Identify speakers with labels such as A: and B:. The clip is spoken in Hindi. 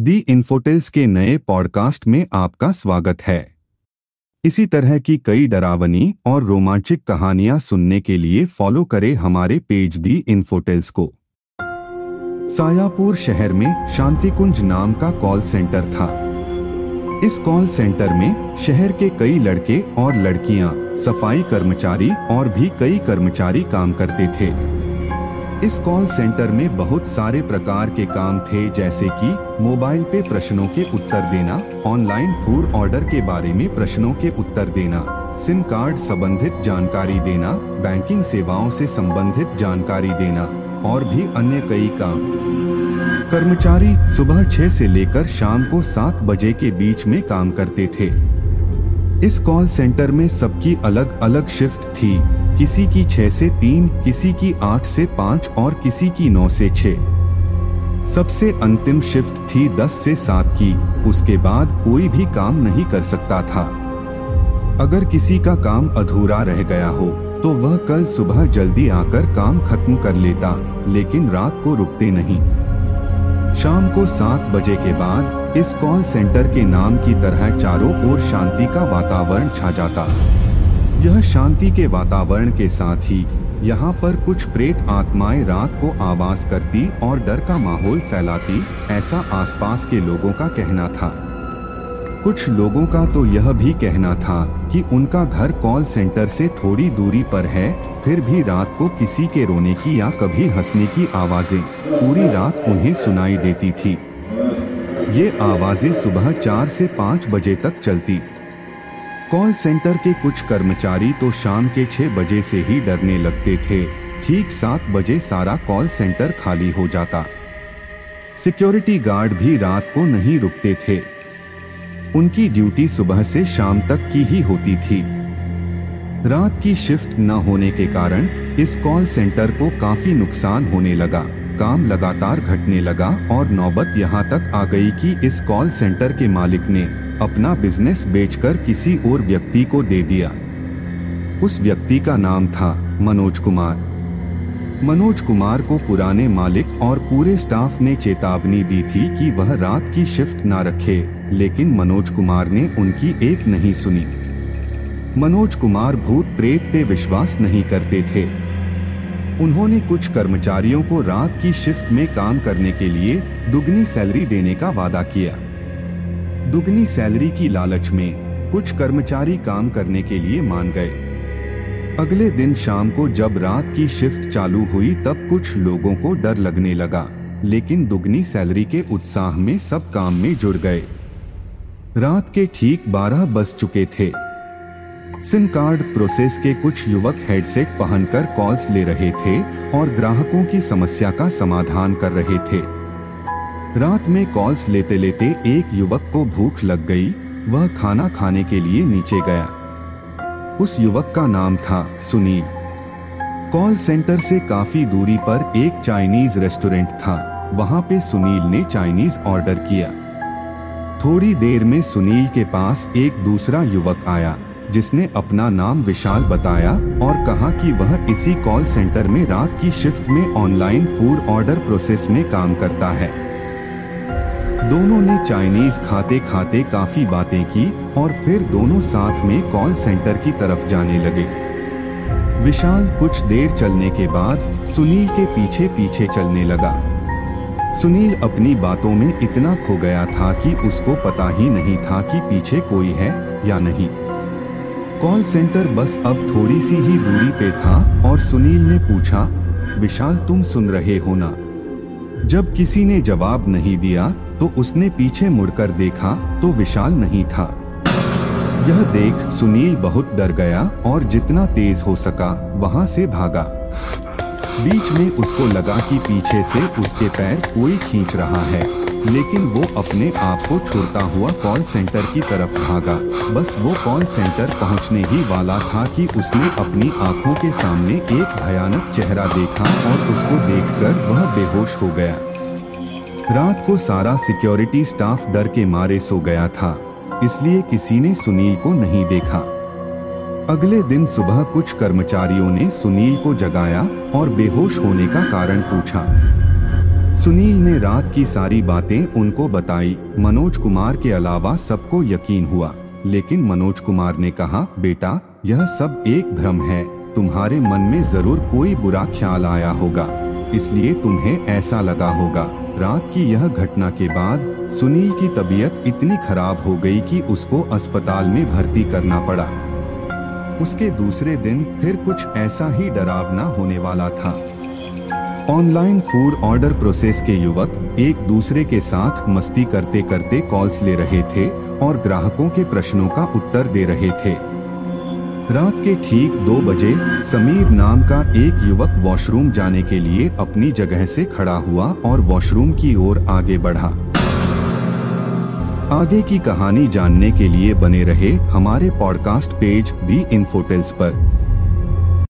A: दी इन्फोटेल्स के नए पॉडकास्ट में आपका स्वागत है। इसी तरह की कई डरावनी और रोमांचक कहानियाँ सुनने के लिए फॉलो करें हमारे पेज दी इन्फोटेल्स को। सायापुर शहर में शांतिकुंज नाम का कॉल सेंटर था। इस कॉल सेंटर में शहर के कई लड़के और लड़कियाँ, सफ़ाई कर्मचारी और भी कई कर्मचारी काम करते थे। इस कॉल सेंटर में बहुत सारे प्रकार के काम थे, जैसे कि मोबाइल पे प्रश्नों के उत्तर देना ऑनलाइन फ़ूड ऑर्डर के बारे में प्रश्नों के उत्तर देना सिम कार्ड संबंधित जानकारी देना बैंकिंग सेवाओं से संबंधित जानकारी देना, और भी अन्य कई काम। कर्मचारी सुबह छह से लेकर शाम को सात बजे के बीच में काम करते थे। इस कॉल सेंटर में सबकी अलग अलग शिफ्ट थी। किसी की छह से तीन, किसी की आठ से पाँच और किसी की नौ से छह। सबसे अंतिम शिफ्ट थी दस से सात की, उसके बाद कोई भी काम नहीं कर सकता था। अगर किसी का काम अधूरा रह गया हो तो वह कल सुबह जल्दी आकर काम खत्म कर लेता, लेकिन रात को रुकते नहीं। शाम को सात बजे के बाद इस कॉल सेंटर के नाम की तरह चारों ओर शांति का वातावरण छा जाता। यह शांति के वातावरण के साथ ही यहाँ पर कुछ प्रेत आत्माएँ रात को आवाज़ करती और डर का माहौल फैलाती, ऐसा आसपास के लोगों का कहना था। कुछ लोगों का तो यह भी कहना था कि उनका घर कॉल सेंटर से थोड़ी दूरी पर है, फिर भी रात को किसी के रोने की या कभी हंसने की आवाज़ें पूरी रात उन्हें सुनाई देती थी। ये आवाज़ें सुबह चार से पाँच बजे तक चलती। कॉल सेंटर के कुछ कर्मचारी तो शाम के छह बजे से ही डरने लगते थे। ठीक सात बजे सारा कॉल सेंटर खाली हो जाता। सिक्योरिटी गार्ड भी रात को नहीं रुकते थे। उनकी ड्यूटी सुबह से शाम तक की ही होती थी। रात की शिफ्ट न होने के कारण इस कॉल सेंटर को काफ़ी नुकसान होने लगा। काम लगातार घटने लगा और नौबत यहाँ तक आ गई कि इस कॉल सेंटर के मालिक ने अपना बिज़नेस बेचकर किसी और व्यक्ति को दे दिया। उस व्यक्ति का नाम था मनोज कुमार। मनोज कुमार को पुराने मालिक और पूरे स्टाफ ने चेतावनी दी थी कि वह रात की शिफ्ट ना रखे, लेकिन मनोज कुमार ने उनकी एक नहीं सुनी। मनोज कुमार भूत प्रेत पे विश्वास नहीं करते थे। उन्होंने कुछ कर्मचारियों को रात की शिफ्ट में काम करने के लिए दुगनी सैलरी देने का वादा किया। दुगनी सैलरी की लालच में कुछ कर्मचारी काम करने के लिए मान गए। अगले दिन शाम को जब रात की शिफ्ट चालू हुई तब कुछ लोगों को डर लगने लगा, लेकिन दुगनी सैलरी के उत्साह में सब काम में जुड़ गए। रात के ठीक बारह बज चुके थे। सिम कार्ड प्रोसेस के कुछ युवक हेडसेट पहनकर कॉल्स ले रहे थे और ग्राहकों की समस्या का समाधान कर रहे थे। रात में कॉल्स लेते लेते एक युवक को भूख लग गई। वह खाना खाने के लिए नीचे गया। उस युवक का नाम था सुनील। कॉल सेंटर से काफ़ी दूरी पर एक चाइनीज़ रेस्टोरेंट था। वहाँ पे सुनील ने चाइनीज़ ऑर्डर किया। थोड़ी देर में सुनील के पास एक दूसरा युवक आया, जिसने अपना नाम विशाल बताया और कहा कि वह इसी कॉल सेंटर में रात की शिफ्ट में ऑनलाइन फ़ूड ऑर्डर प्रोसेस में काम करता है। दोनों ने चाइनीज़ खाते खाते काफ़ी बातें की और फिर दोनों साथ में कॉल सेंटर की तरफ़ जाने लगे। विशाल कुछ देर चलने के बाद सुनील के पीछे पीछे चलने लगा। सुनील अपनी बातों में इतना खो गया था कि उसको पता ही नहीं था कि पीछे कोई है या नहीं। कॉल सेंटर बस अब थोड़ी सी ही दूरी पे था और सुनील ने पूछा, विशाल, तुम सुन रहे हो ना? जब किसी ने जवाब नहीं दिया तो उसने पीछे मुड़कर देखा तो विशाल नहीं था। यह देख सुनील बहुत डर गया और जितना तेज हो सका, वहाँ से भागा। बीच में उसको लगा कि पीछे से उसके पैर कोई खींच रहा है। लेकिन वो अपने आप को छोड़ता हुआ कॉल सेंटर की तरफ़ भागा। बस वो कॉल सेंटर पहुँचने ही वाला था कि उसने अपनी आँखों के सामने एक भयानक चेहरा देखा और उसको देखकर वह बेहोश हो गया। रात को सारा सिक्योरिटी स्टाफ डर के मारे सो गया था, इसलिए किसी ने सुनील को नहीं देखा। अगले दिन सुबह कुछ कर्मचारियों ने सुनील को जगाया और बेहोश होने का कारण पूछा। सुनील ने रात की सारी बातें उनको बताई। मनोज कुमार के अलावा सबको यकीन हुआ। लेकिन मनोज कुमार ने कहा, बेटा, यह सब एक भ्रम है। तुम्हारे मन में ज़रूर कोई बुरा ख्याल आया होगा। इसलिए तुम्हें ऐसा लगा होगा। रात की यह घटना के बाद सुनील की तबीयत इतनी खराब हो गई कि उसको अस्पताल में भर्ती करना पड़ा। उसके दूसरे दिन फिर कुछ ऐसा ही डरावना होने वाला था। ऑनलाइन फ़ूड ऑर्डर प्रोसेस के युवक एक दूसरे के साथ मस्ती करते करते कॉल्स ले रहे थे और ग्राहकों के प्रश्नों का उत्तर दे रहे थे। रात के ठीक दो बजे समीर नाम का एक युवक वॉशरूम जाने के लिए अपनी जगह से खड़ा हुआ और वॉशरूम की ओर आगे बढ़ा। आगे की कहानी जानने के लिए बने रहे हमारे पॉडकास्ट पेज दी इन्फोटेल्स पर।